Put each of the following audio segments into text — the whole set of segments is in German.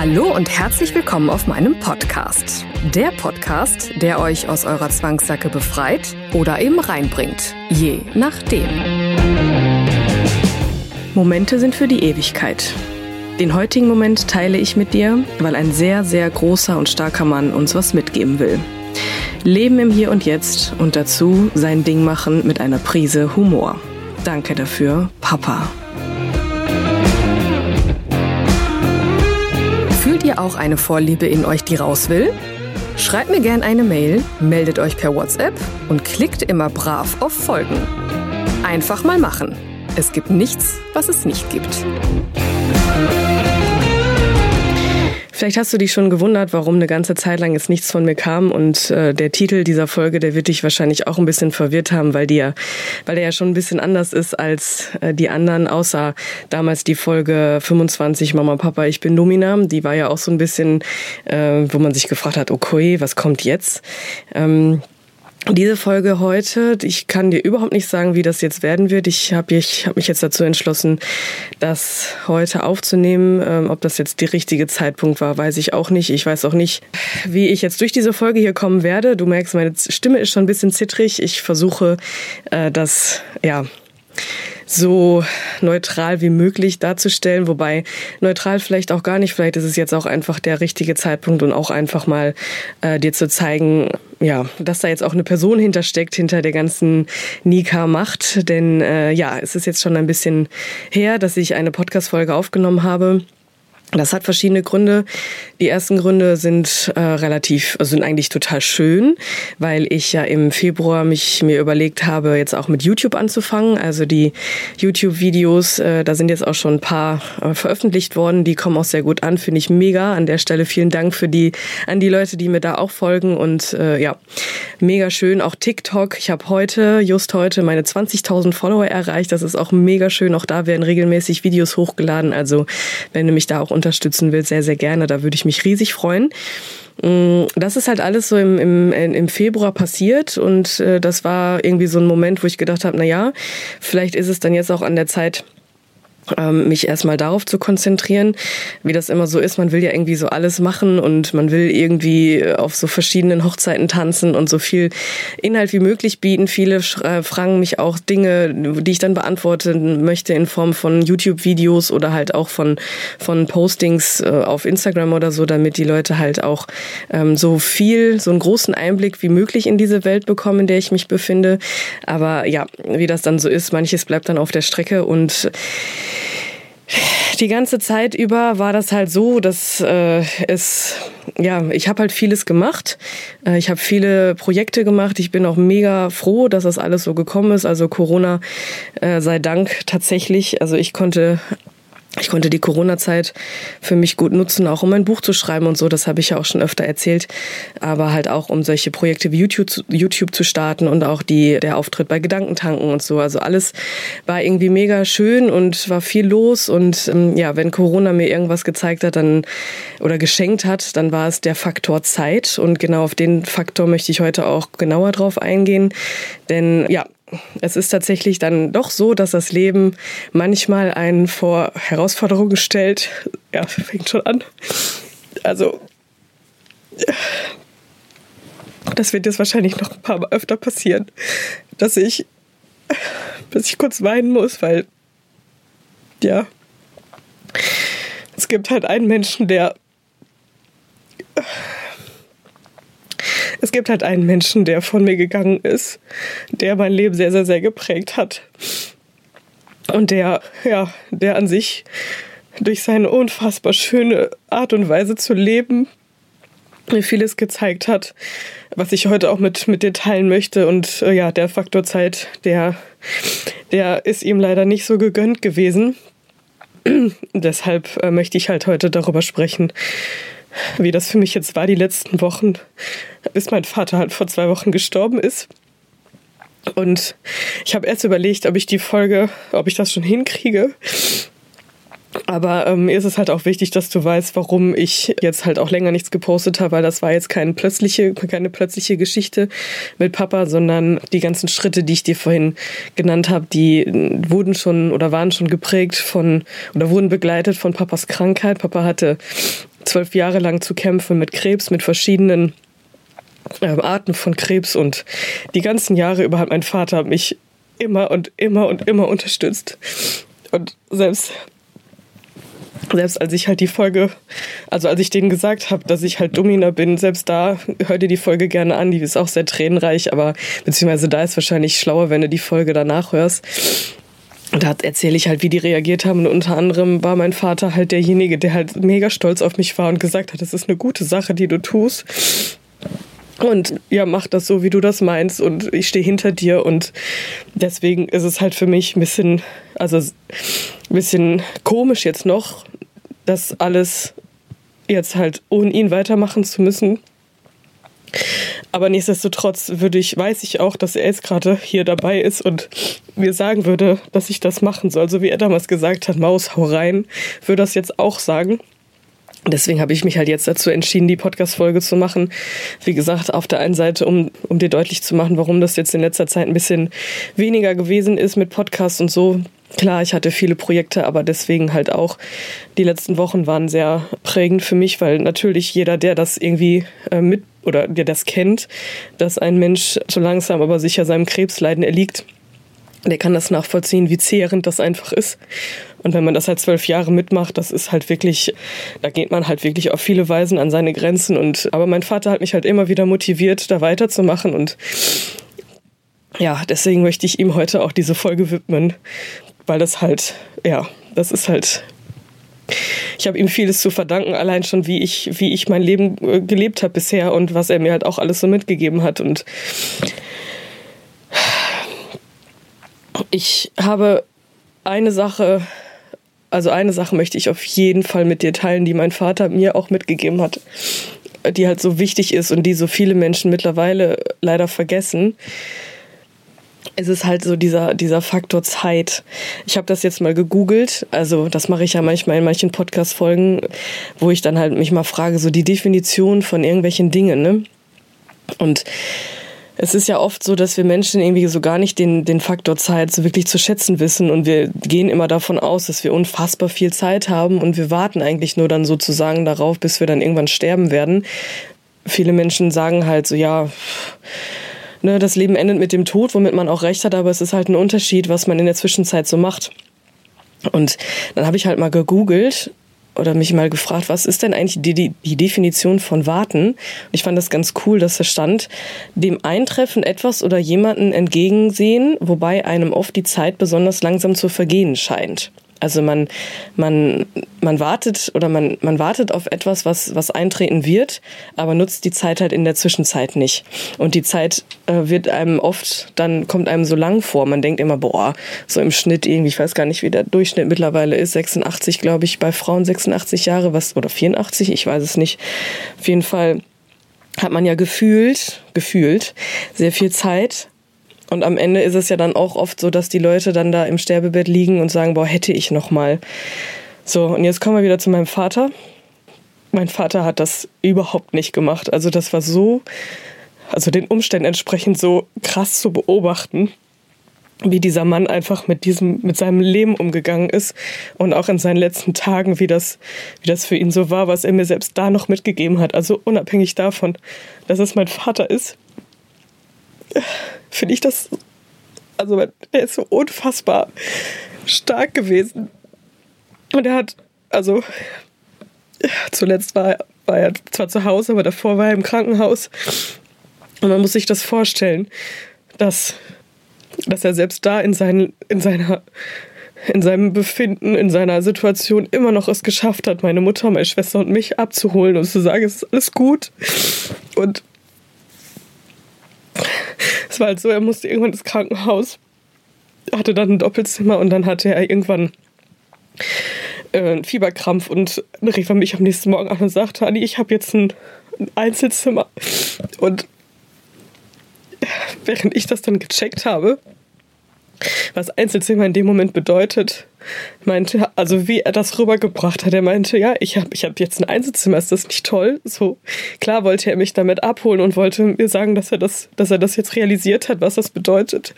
Hallo und herzlich willkommen auf meinem Podcast. Der Podcast, der euch aus eurer Zwangssacke befreit oder eben reinbringt. Je nachdem. Momente sind für die Ewigkeit. Den heutigen Moment teile ich mit dir, weil ein sehr, sehr großer und starker Mann uns was mitgeben will. Leben im Hier und Jetzt und dazu sein Ding machen mit einer Prise Humor. Danke dafür, Papa. Ihr auch eine Vorliebe in euch, die raus will? Schreibt mir gern eine Mail, meldet euch per WhatsApp und klickt immer brav auf Folgen. Einfach mal machen. Es gibt nichts, was es nicht gibt. Vielleicht hast du dich schon gewundert, warum eine ganze Zeit lang jetzt nichts von mir kam und äh, der Titel dieser Folge, der wird dich wahrscheinlich auch ein bisschen verwirrt haben, weil die ja, weil der ja schon ein bisschen anders ist als äh, die anderen, außer damals die Folge 25 Mama Papa ich bin Domina, die war ja auch so ein bisschen, äh, wo man sich gefragt hat, okay, was kommt jetzt? Ähm, diese Folge heute, ich kann dir überhaupt nicht sagen, wie das jetzt werden wird. Ich habe ich hab mich jetzt dazu entschlossen, das heute aufzunehmen. Ähm, ob das jetzt der richtige Zeitpunkt war, weiß ich auch nicht. Ich weiß auch nicht, wie ich jetzt durch diese Folge hier kommen werde. Du merkst, meine Stimme ist schon ein bisschen zittrig. Ich versuche, äh, das, ja, so neutral wie möglich darzustellen, wobei neutral vielleicht auch gar nicht, vielleicht ist es jetzt auch einfach der richtige Zeitpunkt und auch einfach mal äh, dir zu zeigen, ja, dass da jetzt auch eine Person hintersteckt, hinter der ganzen Nika-Macht. Denn äh, ja, es ist jetzt schon ein bisschen her, dass ich eine Podcast-Folge aufgenommen habe das hat verschiedene Gründe. Die ersten Gründe sind äh, relativ, sind eigentlich total schön, weil ich ja im Februar mich mir überlegt habe, jetzt auch mit YouTube anzufangen. Also die YouTube-Videos, äh, da sind jetzt auch schon ein paar äh, veröffentlicht worden. Die kommen auch sehr gut an, finde ich mega. An der Stelle vielen Dank für die an die Leute, die mir da auch folgen und äh, ja, mega schön. Auch TikTok. Ich habe heute, just heute, meine 20.000 Follower erreicht. Das ist auch mega schön. Auch da werden regelmäßig Videos hochgeladen. Also wenn du mich da auch unterstützen willst, sehr, sehr gerne. Da würde ich mich riesig freuen. Mm, das ist halt alles so im, im, im Februar passiert und äh, das war irgendwie so ein Moment, wo ich gedacht habe, na ja, vielleicht ist es dann jetzt auch an der Zeit, ähm, mich erstmal darauf zu konzentrieren, wie das immer so ist. Man will ja irgendwie so alles machen und man will irgendwie auf so verschiedenen Hochzeiten tanzen und so viel Inhalt wie möglich bieten. Viele äh, fragen mich auch Dinge, die ich dann beantworten möchte in Form von YouTube-Videos oder halt auch von, von Postings äh, auf Instagram oder so, damit die Leute halt auch ähm, so viel, so einen großen Einblick wie möglich in diese Welt bekommen, in der ich mich befinde. Aber ja, wie das dann so ist, manches bleibt dann auf der Strecke und die ganze Zeit über war das halt so, dass äh, es ja, ich habe halt vieles gemacht. Äh, ich habe viele Projekte gemacht. Ich bin auch mega froh, dass das alles so gekommen ist. Also Corona äh, sei Dank tatsächlich. Also ich konnte ich konnte die Corona-Zeit für mich gut nutzen, auch um ein Buch zu schreiben und so. Das habe ich ja auch schon öfter erzählt. Aber halt auch, um solche Projekte wie YouTube, YouTube zu starten und auch die, der Auftritt bei Gedankentanken und so. Also alles war irgendwie mega schön und war viel los. Und ähm, ja, wenn Corona mir irgendwas gezeigt hat, dann oder geschenkt hat, dann war es der Faktor Zeit. Und genau auf den Faktor möchte ich heute auch genauer drauf eingehen. Denn ja, es ist tatsächlich dann doch so, dass das Leben manchmal einen vor Herausforderungen stellt. Ja, fängt schon an. Also, das wird jetzt wahrscheinlich noch ein paar Mal öfter passieren, dass ich, dass ich kurz weinen muss, weil, ja, es gibt halt einen Menschen, der es gibt halt einen Menschen, der von mir gegangen ist, der mein Leben sehr, sehr, sehr geprägt hat. Und der, ja, der an sich durch seine unfassbar schöne Art und Weise zu leben mir vieles gezeigt hat, was ich heute auch mit, mit dir teilen möchte. Und äh, ja, der Faktor Zeit, der, der ist ihm leider nicht so gegönnt gewesen. Deshalb äh, möchte ich halt heute darüber sprechen, wie das für mich jetzt war, die letzten Wochen, bis mein Vater halt vor zwei Wochen gestorben ist. Und ich habe erst überlegt, ob ich die Folge, ob ich das schon hinkriege. Aber ähm, mir ist es halt auch wichtig, dass du weißt, warum ich jetzt halt auch länger nichts gepostet habe, weil das war jetzt keine plötzliche, keine plötzliche Geschichte mit Papa, sondern die ganzen Schritte, die ich dir vorhin genannt habe, die wurden schon oder waren schon geprägt von oder wurden begleitet von Papas Krankheit. Papa hatte zwölf Jahre lang zu kämpfen mit Krebs, mit verschiedenen ähm, Arten von Krebs und die ganzen Jahre über hat mein Vater mich immer und immer und immer unterstützt. Und selbst selbst als ich halt die Folge, also als ich denen gesagt habe, dass ich halt Domina bin, selbst da hör dir die Folge gerne an, die ist auch sehr tränenreich, aber beziehungsweise da ist wahrscheinlich schlauer, wenn du die Folge danach hörst. Und da erzähle ich halt, wie die reagiert haben. Und unter anderem war mein Vater halt derjenige, der halt mega stolz auf mich war und gesagt hat, das ist eine gute Sache, die du tust. Und ja, mach das so, wie du das meinst. Und ich stehe hinter dir. Und deswegen ist es halt für mich ein bisschen, also ein bisschen komisch jetzt noch, das alles jetzt halt ohne ihn weitermachen zu müssen. Aber nichtsdestotrotz würde ich, weiß ich auch, dass er jetzt gerade hier dabei ist und mir sagen würde, dass ich das machen soll. So wie er damals gesagt hat, Maus, hau rein, würde das jetzt auch sagen. Deswegen habe ich mich halt jetzt dazu entschieden, die Podcast-Folge zu machen. Wie gesagt, auf der einen Seite, um, um dir deutlich zu machen, warum das jetzt in letzter Zeit ein bisschen weniger gewesen ist mit Podcasts und so. Klar, ich hatte viele Projekte, aber deswegen halt auch die letzten Wochen waren sehr prägend für mich, weil natürlich jeder, der das irgendwie äh, mit oder der das kennt, dass ein Mensch so langsam aber sicher seinem Krebsleiden erliegt, der kann das nachvollziehen, wie zehrend das einfach ist. Und wenn man das halt zwölf Jahre mitmacht, das ist halt wirklich, da geht man halt wirklich auf viele Weisen an seine Grenzen. Und aber mein Vater hat mich halt immer wieder motiviert, da weiterzumachen. Und ja, deswegen möchte ich ihm heute auch diese Folge widmen, weil das halt, ja, das ist halt. Ich habe ihm vieles zu verdanken, allein schon wie ich, wie ich mein Leben äh, gelebt habe bisher und was er mir halt auch alles so mitgegeben hat. Und ich habe eine Sache, also eine Sache möchte ich auf jeden Fall mit dir teilen, die mein Vater mir auch mitgegeben hat, die halt so wichtig ist und die so viele Menschen mittlerweile leider vergessen es ist halt so dieser, dieser Faktor Zeit. Ich habe das jetzt mal gegoogelt, also das mache ich ja manchmal in manchen Podcast-Folgen, wo ich dann halt mich mal frage, so die Definition von irgendwelchen Dingen, ne? Und es ist ja oft so, dass wir Menschen irgendwie so gar nicht den, den Faktor Zeit so wirklich zu schätzen wissen und wir gehen immer davon aus, dass wir unfassbar viel Zeit haben und wir warten eigentlich nur dann sozusagen darauf, bis wir dann irgendwann sterben werden. Viele Menschen sagen halt so, ja, ne, das Leben endet mit dem Tod, womit man auch recht hat, aber es ist halt ein Unterschied, was man in der Zwischenzeit so macht. Und dann habe ich halt mal gegoogelt oder mich mal gefragt, was ist denn eigentlich die, die, Definition von warten? Und ich fand das ganz cool, dass da stand, dem Eintreffen etwas oder jemanden entgegensehen, wobei einem oft die Zeit besonders langsam zu vergehen scheint. Also man, man, man wartet oder man, man wartet auf etwas, was, was eintreten wird, aber nutzt die Zeit halt in der Zwischenzeit nicht. Und die Zeit äh, wird einem oft, dann kommt einem so lang vor. Man denkt immer, boah, so im Schnitt irgendwie, ich weiß gar nicht, wie der Durchschnitt mittlerweile ist, 86, glaube ich, bei Frauen 86 Jahre, was, oder 84, ich weiß es nicht. Auf jeden Fall hat man ja gefühlt, gefühlt, sehr viel Zeit und am Ende ist es ja dann auch oft so, dass die Leute dann da im Sterbebett liegen und sagen, boah, hätte ich noch mal. So, und jetzt kommen wir wieder zu meinem Vater. Mein Vater hat das überhaupt nicht gemacht. Also das war so, also den Umständen entsprechend so krass zu beobachten, wie dieser Mann einfach mit diesem, mit seinem Leben umgegangen ist und auch in seinen letzten Tagen, wie das, wie das für ihn so war, was er mir selbst da noch mitgegeben hat. Also unabhängig davon, dass es mein Vater ist finde ich das, also der ist so unfassbar stark gewesen. Und er hat, also zuletzt war, war er zwar zu Hause, aber davor war er im Krankenhaus. Und man muss sich das vorstellen, dass, dass er selbst da in, seinen, in seiner in seinem Befinden, in seiner Situation immer noch es geschafft hat, meine Mutter, meine Schwester und mich abzuholen und zu sagen, es ist alles gut. Und es war halt so, er musste irgendwann ins Krankenhaus, hatte dann ein Doppelzimmer und dann hatte er irgendwann äh, einen Fieberkrampf und rief er mich am nächsten Morgen an und sagte, Anni, ich habe jetzt ein, ein Einzelzimmer. Und während ich das dann gecheckt habe, was Einzelzimmer in dem Moment bedeutet, meinte, also wie er das rübergebracht hat, er meinte, ja, ich habe ich hab jetzt ein Einzelzimmer, ist das nicht toll? So, klar wollte er mich damit abholen und wollte mir sagen, dass er das, dass er das jetzt realisiert hat, was das bedeutet.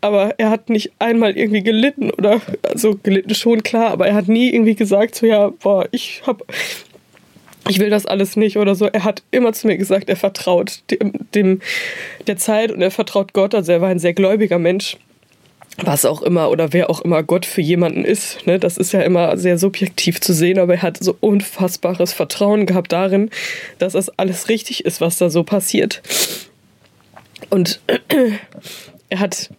Aber er hat nicht einmal irgendwie gelitten oder, also gelitten schon klar, aber er hat nie irgendwie gesagt, so ja, boah, ich hab, ich will das alles nicht oder so. Er hat immer zu mir gesagt, er vertraut dem, dem der Zeit und er vertraut Gott. Also er war ein sehr gläubiger Mensch was auch immer oder wer auch immer Gott für jemanden ist. Ne? Das ist ja immer sehr subjektiv zu sehen, aber er hat so unfassbares Vertrauen gehabt darin, dass das alles richtig ist, was da so passiert. Und er hat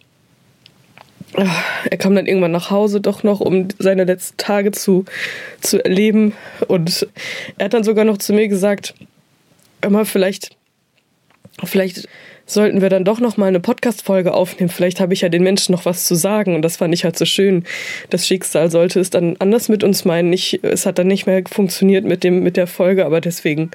er kam dann irgendwann nach Hause doch noch, um seine letzten Tage zu, zu erleben. Und er hat dann sogar noch zu mir gesagt, immer vielleicht, vielleicht sollten wir dann doch noch mal eine Podcast-Folge aufnehmen. Vielleicht habe ich ja den Menschen noch was zu sagen. Und das fand ich halt so schön. Das Schicksal sollte es dann anders mit uns meinen. Ich, es hat dann nicht mehr funktioniert mit dem, mit der Folge. Aber deswegen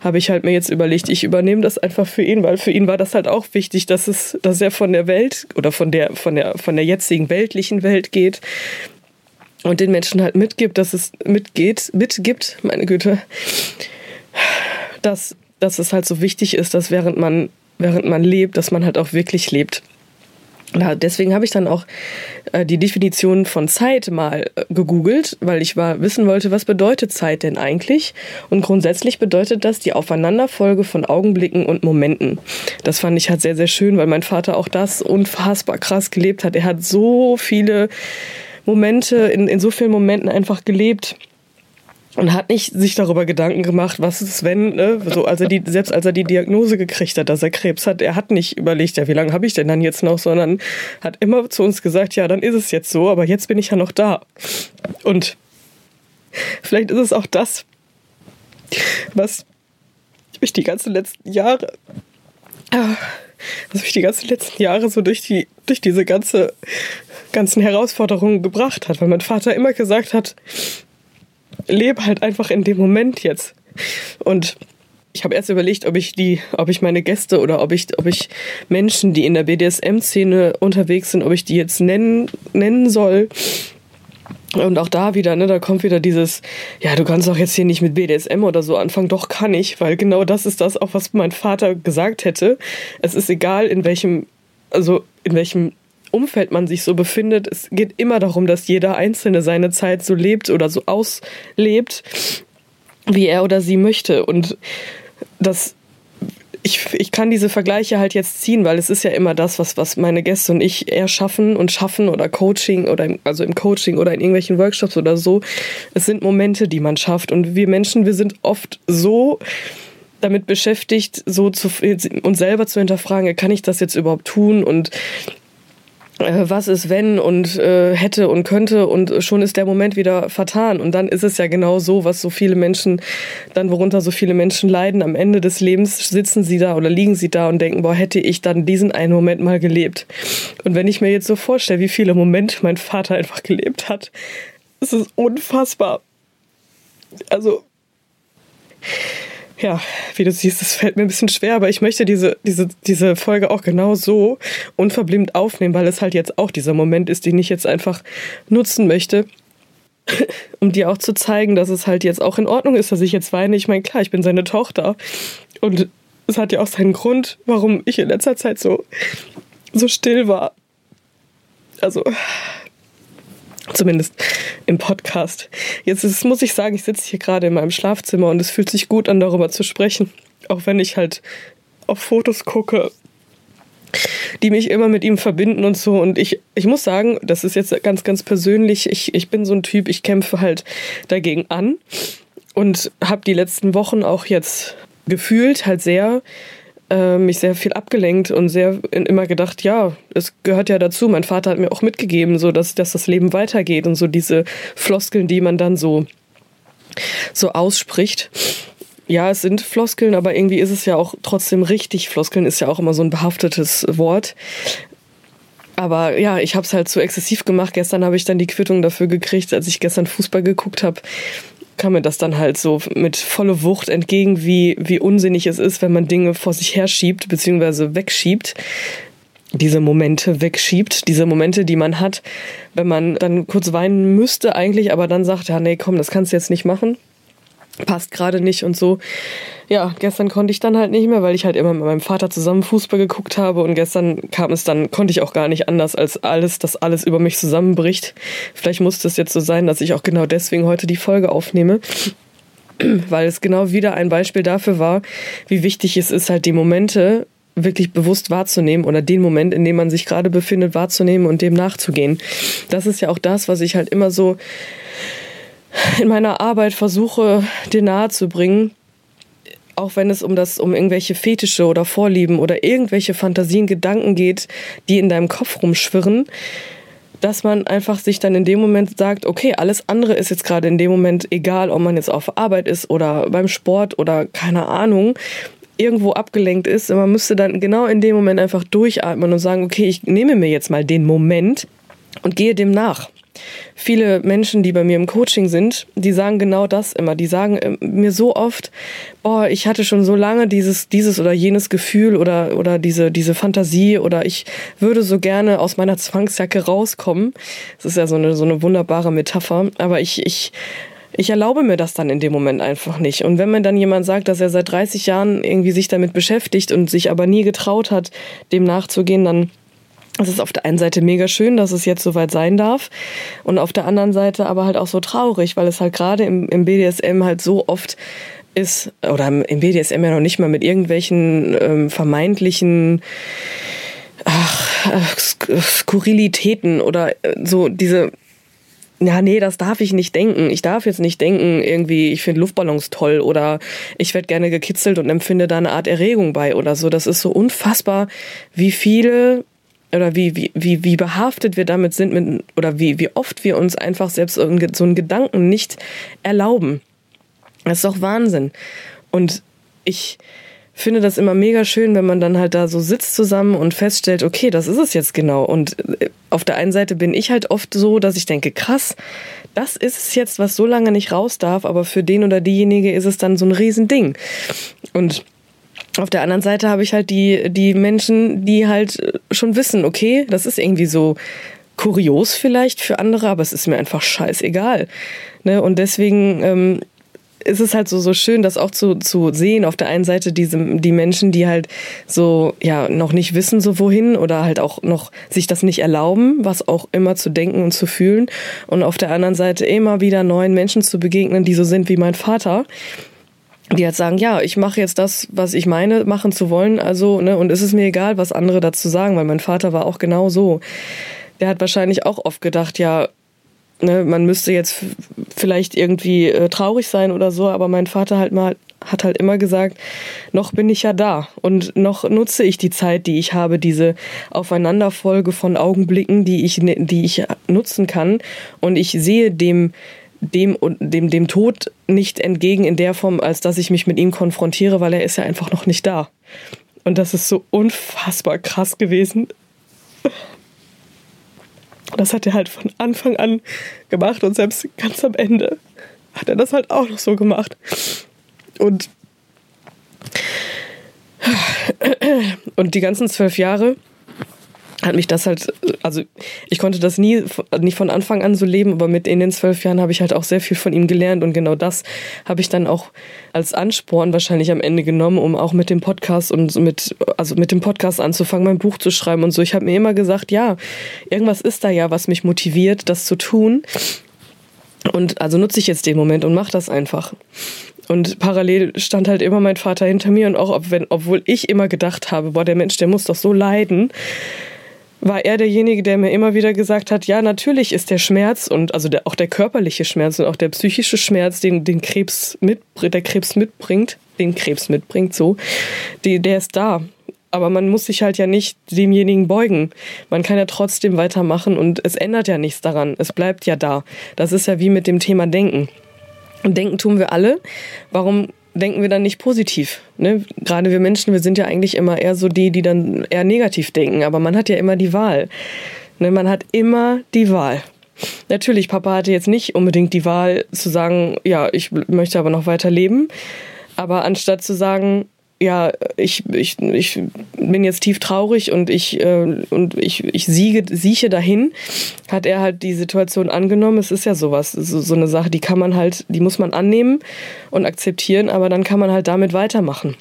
habe ich halt mir jetzt überlegt, ich übernehme das einfach für ihn, weil für ihn war das halt auch wichtig, dass es, dass er von der Welt oder von der, von der, von der jetzigen weltlichen Welt geht und den Menschen halt mitgibt, dass es mitgeht, mitgibt, meine Güte, dass, dass es halt so wichtig ist, dass während man während man lebt, dass man halt auch wirklich lebt. Ja, deswegen habe ich dann auch äh, die Definition von Zeit mal äh, gegoogelt, weil ich war wissen wollte, was bedeutet Zeit denn eigentlich? Und grundsätzlich bedeutet das die Aufeinanderfolge von Augenblicken und Momenten. Das fand ich halt sehr, sehr schön, weil mein Vater auch das unfassbar krass gelebt hat. Er hat so viele Momente, in, in so vielen Momenten einfach gelebt und hat nicht sich darüber Gedanken gemacht, was ist wenn, ne? so als er die selbst als er die Diagnose gekriegt hat, dass er Krebs hat, er hat nicht überlegt, ja, wie lange habe ich denn dann jetzt noch, sondern hat immer zu uns gesagt, ja, dann ist es jetzt so, aber jetzt bin ich ja noch da. Und vielleicht ist es auch das, was mich die ganzen letzten Jahre was mich die ganzen letzten Jahre so durch die durch diese ganze ganzen Herausforderungen gebracht hat, weil mein Vater immer gesagt hat, lebe halt einfach in dem Moment jetzt. Und ich habe erst überlegt, ob ich die, ob ich meine Gäste oder ob ich, ob ich Menschen, die in der BDSM-Szene unterwegs sind, ob ich die jetzt nennen, nennen soll. Und auch da wieder, ne, da kommt wieder dieses, ja, du kannst auch jetzt hier nicht mit BDSM oder so anfangen. Doch kann ich, weil genau das ist das auch, was mein Vater gesagt hätte. Es ist egal, in welchem, also in welchem Umfeld man sich so befindet. Es geht immer darum, dass jeder Einzelne seine Zeit so lebt oder so auslebt, wie er oder sie möchte. Und das ich, ich kann diese Vergleiche halt jetzt ziehen, weil es ist ja immer das, was, was meine Gäste und ich eher schaffen und schaffen oder Coaching oder im, also im Coaching oder in irgendwelchen Workshops oder so. Es sind Momente, die man schafft. Und wir Menschen, wir sind oft so damit beschäftigt, so zu, uns selber zu hinterfragen, kann ich das jetzt überhaupt tun? Und äh, was ist wenn und äh, hätte und könnte und schon ist der Moment wieder vertan und dann ist es ja genau so, was so viele Menschen dann worunter so viele Menschen leiden. Am Ende des Lebens sitzen sie da oder liegen sie da und denken, boah, hätte ich dann diesen einen Moment mal gelebt. Und wenn ich mir jetzt so vorstelle, wie viele Momente mein Vater einfach gelebt hat, ist es unfassbar. Also ja, wie du siehst, das fällt mir ein bisschen schwer, aber ich möchte diese, diese, diese Folge auch genau so unverblümt aufnehmen, weil es halt jetzt auch dieser Moment ist, den ich jetzt einfach nutzen möchte, um dir auch zu zeigen, dass es halt jetzt auch in Ordnung ist, dass ich jetzt weine. Ich meine, klar, ich bin seine Tochter und es hat ja auch seinen Grund, warum ich in letzter Zeit so, so still war. Also, Zumindest im Podcast. Jetzt ist, muss ich sagen, ich sitze hier gerade in meinem Schlafzimmer und es fühlt sich gut an, darüber zu sprechen. Auch wenn ich halt auf Fotos gucke, die mich immer mit ihm verbinden und so. Und ich, ich muss sagen, das ist jetzt ganz, ganz persönlich. Ich, ich bin so ein Typ, ich kämpfe halt dagegen an und habe die letzten Wochen auch jetzt gefühlt halt sehr äh, mich sehr viel abgelenkt und sehr immer gedacht, ja, es gehört ja dazu. Mein Vater hat mir auch mitgegeben, so dass, dass das Leben weitergeht und so diese Floskeln, die man dann so, so ausspricht. ja, es sind Floskeln, aber irgendwie ist es ja auch trotzdem richtig. Floskeln ist ja auch immer so ein behaftetes Wort. Aber ja, ich habe es halt zu exzessiv gemacht. Gestern habe ich dann die Quittung dafür gekriegt, als ich gestern Fußball geguckt habe kam mir das dann halt so mit volle Wucht entgegen, wie, wie unsinnig es ist, wenn man Dinge vor sich herschiebt, beziehungsweise wegschiebt. Diese Momente wegschiebt, diese Momente, die man hat, wenn man dann kurz weinen müsste eigentlich, aber dann sagt, ja, nee, komm, das kannst du jetzt nicht machen passt gerade nicht und so. Ja, gestern konnte ich dann halt nicht mehr, weil ich halt immer mit meinem Vater zusammen Fußball geguckt habe und gestern kam es dann, konnte ich auch gar nicht anders als alles, dass alles über mich zusammenbricht. Vielleicht musste es jetzt so sein, dass ich auch genau deswegen heute die Folge aufnehme. Weil es genau wieder ein Beispiel dafür war, wie wichtig es ist, halt die Momente wirklich bewusst wahrzunehmen oder den Moment, in dem man sich gerade befindet, wahrzunehmen und dem nachzugehen. Das ist ja auch das, was ich halt immer so in meiner Arbeit versuche, dir nahe zu bringen, auch wenn es um das, um irgendwelche Fetische oder Vorlieben oder irgendwelche Fantasien, Gedanken geht, die in deinem Kopf rumschwirren, dass man einfach sich dann in dem Moment sagt, okay, alles andere ist jetzt gerade in dem Moment egal, ob man jetzt auf Arbeit ist oder beim Sport oder keine Ahnung, irgendwo abgelenkt ist. Man müsste dann genau in dem Moment einfach durchatmen und sagen, okay, ich nehme mir jetzt mal den Moment und gehe dem nach viele Menschen, die bei mir im Coaching sind, die sagen genau das immer. Die sagen äh, mir so oft, boah, ich hatte schon so lange dieses, dieses oder jenes Gefühl oder, oder diese, diese Fantasie oder ich würde so gerne aus meiner Zwangsjacke rauskommen. Das ist ja so eine, so eine wunderbare Metapher. Aber ich, ich, ich erlaube mir das dann in dem Moment einfach nicht. Und wenn mir dann jemand sagt, dass er seit 30 Jahren irgendwie sich damit beschäftigt und sich aber nie getraut hat, dem nachzugehen, dann es ist auf der einen Seite mega schön, dass es jetzt soweit sein darf und auf der anderen Seite aber halt auch so traurig, weil es halt gerade im, im BDSM halt so oft ist, oder im BDSM ja noch nicht mal mit irgendwelchen ähm, vermeintlichen ach, Skurrilitäten oder äh, so diese ja, nee, das darf ich nicht denken. Ich darf jetzt nicht denken, irgendwie, ich finde Luftballons toll oder ich werde gerne gekitzelt und empfinde da eine Art Erregung bei oder so. Das ist so unfassbar, wie viele oder wie, wie, wie, wie behaftet wir damit sind mit, oder wie, wie oft wir uns einfach selbst so einen Gedanken nicht erlauben. Das ist doch Wahnsinn. Und ich finde das immer mega schön, wenn man dann halt da so sitzt zusammen und feststellt, okay, das ist es jetzt genau. Und äh, auf der einen Seite bin ich halt oft so, dass ich denke, krass, das ist es jetzt, was so lange nicht raus darf, aber für den oder diejenige ist es dann so ein Riesending. Und auf der anderen Seite habe ich halt die, die Menschen, die halt schon wissen, okay, das ist irgendwie so kurios vielleicht für andere, aber es ist mir einfach scheißegal. Ne? Und deswegen ähm, ist es halt so, so schön, das auch zu, zu sehen. Auf der einen Seite diese, die Menschen, die halt so, ja, noch nicht wissen, so wohin oder halt auch noch sich das nicht erlauben, was auch immer zu denken und zu fühlen. Und auf der anderen Seite immer wieder neuen Menschen zu begegnen, die so sind wie mein Vater, die halt sagen, ja, ich mache jetzt das, was ich meine, machen zu wollen, also, ne, und es ist mir egal, was andere dazu sagen, weil mein Vater war auch genau so. Der hat wahrscheinlich auch oft gedacht, ja, ne, man müsste jetzt vielleicht irgendwie äh, traurig sein oder so, aber mein Vater halt mal hat halt immer gesagt, noch bin ich ja da und noch nutze ich die Zeit, die ich habe, diese Aufeinanderfolge von Augenblicken, die ich, ne, die ich nutzen kann und ich sehe dem dem, dem, dem Tod nicht entgegen in der Form, als dass ich mich mit ihm konfrontiere, weil er ist ja einfach noch nicht da. Und das ist so unfassbar krass gewesen. Das hat er halt von Anfang an gemacht und selbst ganz am Ende hat er das halt auch noch so gemacht. Und, und die ganzen zwölf Jahre hat mich das halt, also ich konnte das nie, nicht von Anfang an so leben, aber mit in den zwölf Jahren habe ich halt auch sehr viel von ihm gelernt und genau das habe ich dann auch als Ansporn wahrscheinlich am Ende genommen, um auch mit dem Podcast und mit, also mit dem Podcast anzufangen, mein Buch zu schreiben und so. Ich habe mir immer gesagt, ja, irgendwas ist da ja, was mich motiviert, das zu tun. Und also nutze ich jetzt den Moment und mache das einfach. Und parallel stand halt immer mein Vater hinter mir und auch, ob, wenn, obwohl ich immer gedacht habe, boah, der Mensch, der muss doch so leiden, war er derjenige, der mir immer wieder gesagt hat, ja, natürlich ist der Schmerz und also der, auch der körperliche Schmerz und auch der psychische Schmerz, den, den Krebs mit, der Krebs mitbringt, den Krebs mitbringt, so, die, der ist da. Aber man muss sich halt ja nicht demjenigen beugen. Man kann ja trotzdem weitermachen und es ändert ja nichts daran. Es bleibt ja da. Das ist ja wie mit dem Thema Denken. Und denken tun wir alle. Warum denken wir dann nicht positiv. Ne? Gerade wir Menschen, wir sind ja eigentlich immer eher so die, die dann eher negativ denken. Aber man hat ja immer die Wahl. Ne? Man hat immer die Wahl. Natürlich, Papa hatte jetzt nicht unbedingt die Wahl zu sagen, ja, ich möchte aber noch weiter leben. Aber anstatt zu sagen, ja, ich, ich, ich bin jetzt tief traurig und ich, äh, und ich, ich siege, sieche dahin, hat er halt die Situation angenommen. Es ist ja sowas, so, so eine Sache, die kann man halt, die muss man annehmen und akzeptieren, aber dann kann man halt damit weitermachen.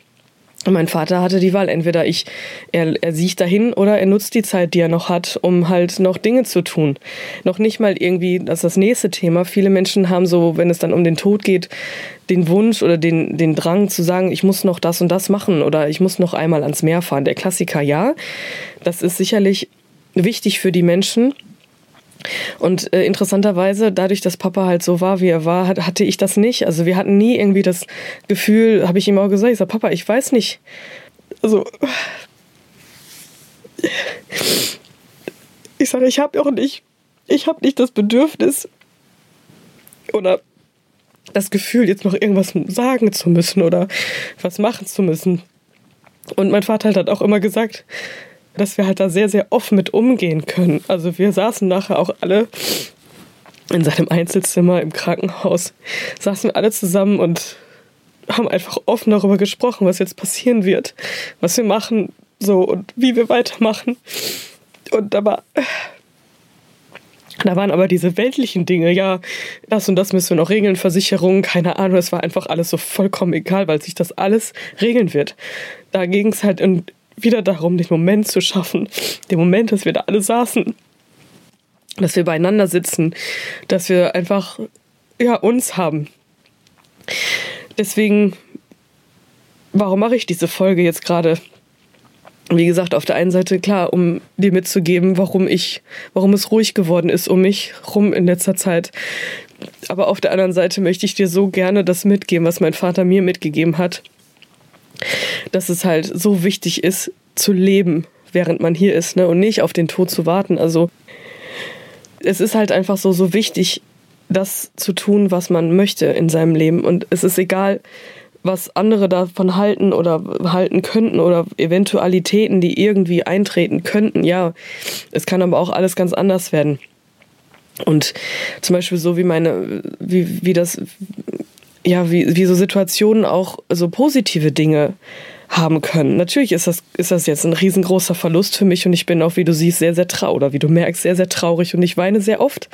Und mein Vater hatte die Wahl, entweder ich, er, er sieht dahin oder er nutzt die Zeit, die er noch hat, um halt noch Dinge zu tun. Noch nicht mal irgendwie, das ist das nächste Thema. Viele Menschen haben so, wenn es dann um den Tod geht, den Wunsch oder den, den Drang zu sagen, ich muss noch das und das machen oder ich muss noch einmal ans Meer fahren. Der Klassiker, ja. Das ist sicherlich wichtig für die Menschen. Und äh, interessanterweise, dadurch, dass Papa halt so war, wie er war, hat, hatte ich das nicht. Also wir hatten nie irgendwie das Gefühl, habe ich ihm auch gesagt, ich sage, Papa, ich weiß nicht. Also ich sage, ich habe auch nicht, ich habe nicht das Bedürfnis oder das Gefühl, jetzt noch irgendwas sagen zu müssen oder was machen zu müssen. Und mein Vater hat auch immer gesagt, dass wir halt da sehr, sehr offen mit umgehen können. Also wir saßen nachher auch alle in seinem Einzelzimmer im Krankenhaus, saßen wir alle zusammen und haben einfach offen darüber gesprochen, was jetzt passieren wird, was wir machen, so und wie wir weitermachen. Und da war, da waren aber diese weltlichen Dinge, ja, das und das müssen wir noch regeln, Versicherungen, keine Ahnung, es war einfach alles so vollkommen egal, weil sich das alles regeln wird. Da ging es halt in, wieder darum, den Moment zu schaffen. Den Moment, dass wir da alle saßen. Dass wir beieinander sitzen. Dass wir einfach, ja, uns haben. Deswegen, warum mache ich diese Folge jetzt gerade? Wie gesagt, auf der einen Seite klar, um dir mitzugeben, warum ich, warum es ruhig geworden ist um mich rum in letzter Zeit. Aber auf der anderen Seite möchte ich dir so gerne das mitgeben, was mein Vater mir mitgegeben hat dass es halt so wichtig ist, zu leben, während man hier ist, ne? Und nicht auf den Tod zu warten. Also es ist halt einfach so, so wichtig, das zu tun, was man möchte in seinem Leben. Und es ist egal, was andere davon halten oder halten könnten oder Eventualitäten, die irgendwie eintreten könnten. Ja, es kann aber auch alles ganz anders werden. Und zum Beispiel so wie meine, wie, wie das ja, wie, wie so Situationen auch so positive Dinge haben können. Natürlich ist das, ist das jetzt ein riesengroßer Verlust für mich und ich bin auch, wie du siehst, sehr, sehr traurig oder wie du merkst, sehr, sehr traurig und ich weine sehr oft.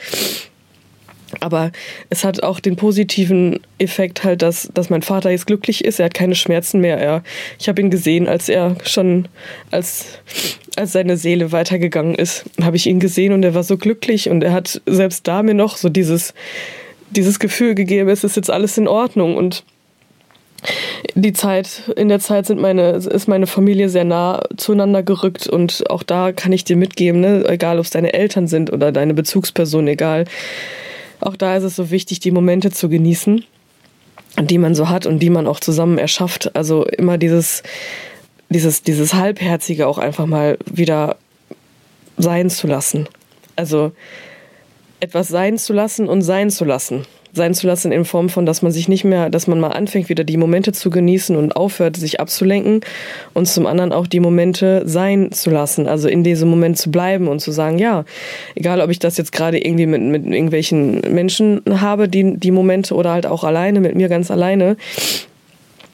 Aber es hat auch den positiven Effekt halt, dass, dass mein Vater jetzt glücklich ist. Er hat keine Schmerzen mehr. Er, ich habe ihn gesehen, als er schon, als, als seine Seele weitergegangen ist, habe ich ihn gesehen und er war so glücklich und er hat selbst da mir noch so dieses, dieses Gefühl gegeben, es ist jetzt alles in Ordnung und die Zeit, in der Zeit sind meine, ist meine Familie sehr nah zueinander gerückt und auch da kann ich dir mitgeben, ne, egal ob es deine Eltern sind oder deine Bezugsperson, egal. Auch da ist es so wichtig, die Momente zu genießen, die man so hat und die man auch zusammen erschafft. Also immer dieses, dieses, dieses Halbherzige auch einfach mal wieder sein zu lassen. Also, etwas sein zu lassen und sein zu lassen. Sein zu lassen in Form von, dass man sich nicht mehr, dass man mal anfängt, wieder die Momente zu genießen und aufhört, sich abzulenken und zum anderen auch die Momente sein zu lassen, also in diesem Moment zu bleiben und zu sagen, ja, egal ob ich das jetzt gerade irgendwie mit, mit irgendwelchen Menschen habe, die, die Momente oder halt auch alleine, mit mir ganz alleine,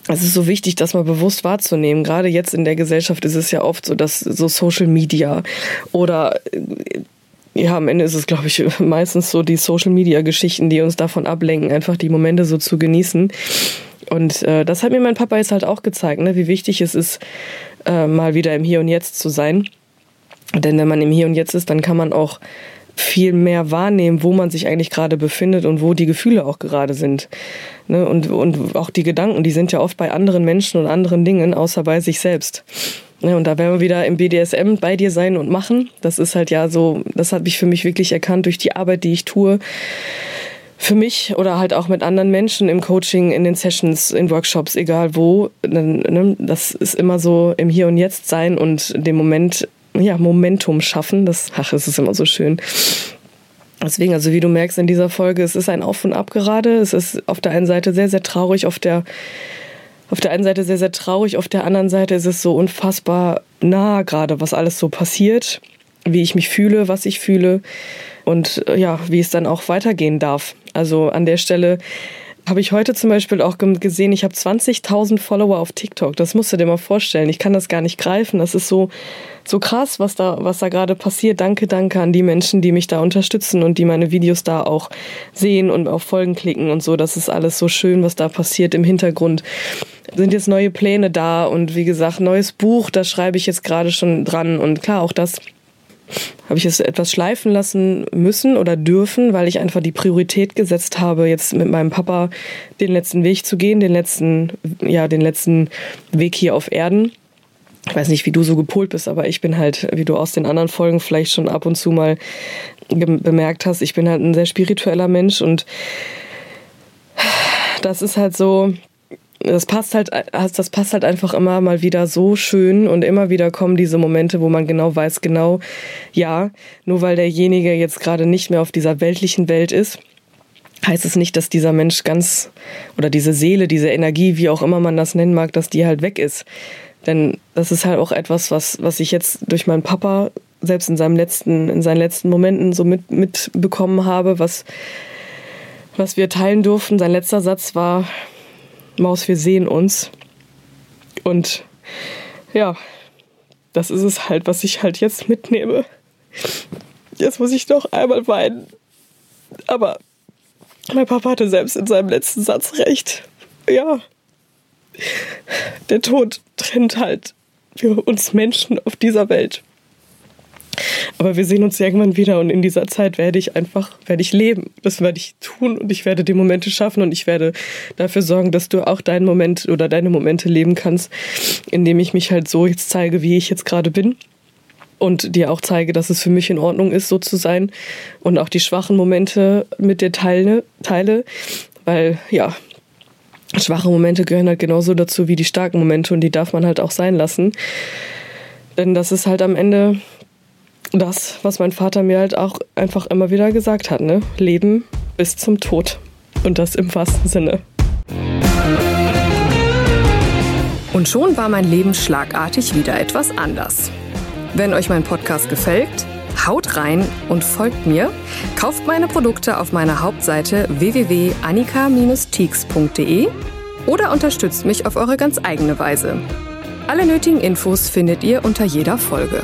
es ist so wichtig, das mal bewusst wahrzunehmen. Gerade jetzt in der Gesellschaft ist es ja oft so, dass so Social Media oder ja, am Ende ist es, glaube ich, meistens so die Social-Media-Geschichten, die uns davon ablenken, einfach die Momente so zu genießen. Und äh, das hat mir mein Papa jetzt halt auch gezeigt, ne, wie wichtig es ist, äh, mal wieder im Hier und Jetzt zu sein. Denn wenn man im Hier und Jetzt ist, dann kann man auch viel mehr wahrnehmen, wo man sich eigentlich gerade befindet und wo die Gefühle auch gerade sind. Ne? Und, und auch die Gedanken, die sind ja oft bei anderen Menschen und anderen Dingen, außer bei sich selbst. Ja, und da werden wir wieder im BDSM bei dir sein und machen. Das ist halt ja so, das habe ich für mich wirklich erkannt durch die Arbeit, die ich tue. Für mich oder halt auch mit anderen Menschen im Coaching, in den Sessions, in Workshops, egal wo. Ne, das ist immer so im Hier und Jetzt sein und dem Moment, ja, Momentum schaffen. Das, ach, es ist immer so schön. Deswegen, also wie du merkst in dieser Folge, es ist ein Auf und Ab gerade. Es ist auf der einen Seite sehr, sehr traurig, auf der auf der einen Seite sehr, sehr traurig, auf der anderen Seite ist es so unfassbar nah gerade, was alles so passiert, wie ich mich fühle, was ich fühle und äh, ja, wie es dann auch weitergehen darf. Also an der Stelle habe ich heute zum Beispiel auch gesehen, ich habe 20.000 Follower auf TikTok. Das musst du dir mal vorstellen. Ich kann das gar nicht greifen. Das ist so, so krass, was da, was da gerade passiert. Danke, danke an die Menschen, die mich da unterstützen und die meine Videos da auch sehen und auf Folgen klicken und so. Das ist alles so schön, was da passiert im Hintergrund. Sind jetzt neue Pläne da und wie gesagt, neues Buch, da schreibe ich jetzt gerade schon dran. Und klar, auch das habe ich es etwas schleifen lassen müssen oder dürfen, weil ich einfach die Priorität gesetzt habe, jetzt mit meinem Papa den letzten Weg zu gehen, den letzten, ja, den letzten Weg hier auf Erden. Ich weiß nicht, wie du so gepolt bist, aber ich bin halt, wie du aus den anderen Folgen vielleicht schon ab und zu mal bemerkt hast, ich bin halt ein sehr spiritueller Mensch und das ist halt so, das passt halt, das passt halt einfach immer mal wieder so schön und immer wieder kommen diese Momente, wo man genau weiß, genau, ja, nur weil derjenige jetzt gerade nicht mehr auf dieser weltlichen Welt ist, heißt es nicht, dass dieser Mensch ganz oder diese Seele, diese Energie, wie auch immer man das nennen mag, dass die halt weg ist. Denn das ist halt auch etwas, was, was ich jetzt durch meinen Papa selbst in seinem letzten, in seinen letzten Momenten so mit, mitbekommen habe, was, was wir teilen durften. Sein letzter Satz war, Maus, wir sehen uns. Und ja, das ist es halt, was ich halt jetzt mitnehme. Jetzt muss ich doch einmal weinen. Aber mein Papa hatte selbst in seinem letzten Satz recht. Ja, der Tod trennt halt für uns Menschen auf dieser Welt. Aber wir sehen uns irgendwann wieder und in dieser Zeit werde ich einfach, werde ich leben. Das werde ich tun und ich werde die Momente schaffen und ich werde dafür sorgen, dass du auch deinen Moment oder deine Momente leben kannst, indem ich mich halt so jetzt zeige, wie ich jetzt gerade bin und dir auch zeige, dass es für mich in Ordnung ist, so zu sein und auch die schwachen Momente mit dir teile, teile weil ja, schwache Momente gehören halt genauso dazu wie die starken Momente und die darf man halt auch sein lassen. Denn das ist halt am Ende das, was mein Vater mir halt auch einfach immer wieder gesagt hat, ne? Leben bis zum Tod. Und das im wahrsten Sinne. Und schon war mein Leben schlagartig wieder etwas anders. Wenn euch mein Podcast gefällt, haut rein und folgt mir. Kauft meine Produkte auf meiner Hauptseite www.annika-teaks.de oder unterstützt mich auf eure ganz eigene Weise. Alle nötigen Infos findet ihr unter jeder Folge.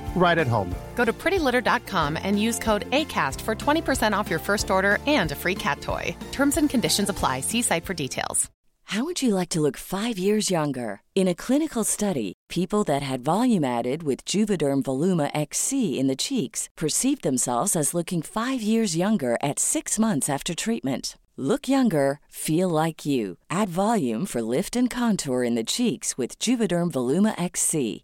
right at home. Go to prettylitter.com and use code ACAST for 20% off your first order and a free cat toy. Terms and conditions apply. See site for details. How would you like to look five years younger? In a clinical study, people that had volume added with Juvederm Voluma XC in the cheeks perceived themselves as looking five years younger at six months after treatment. Look younger, feel like you. Add volume for lift and contour in the cheeks with Juvederm Voluma XC.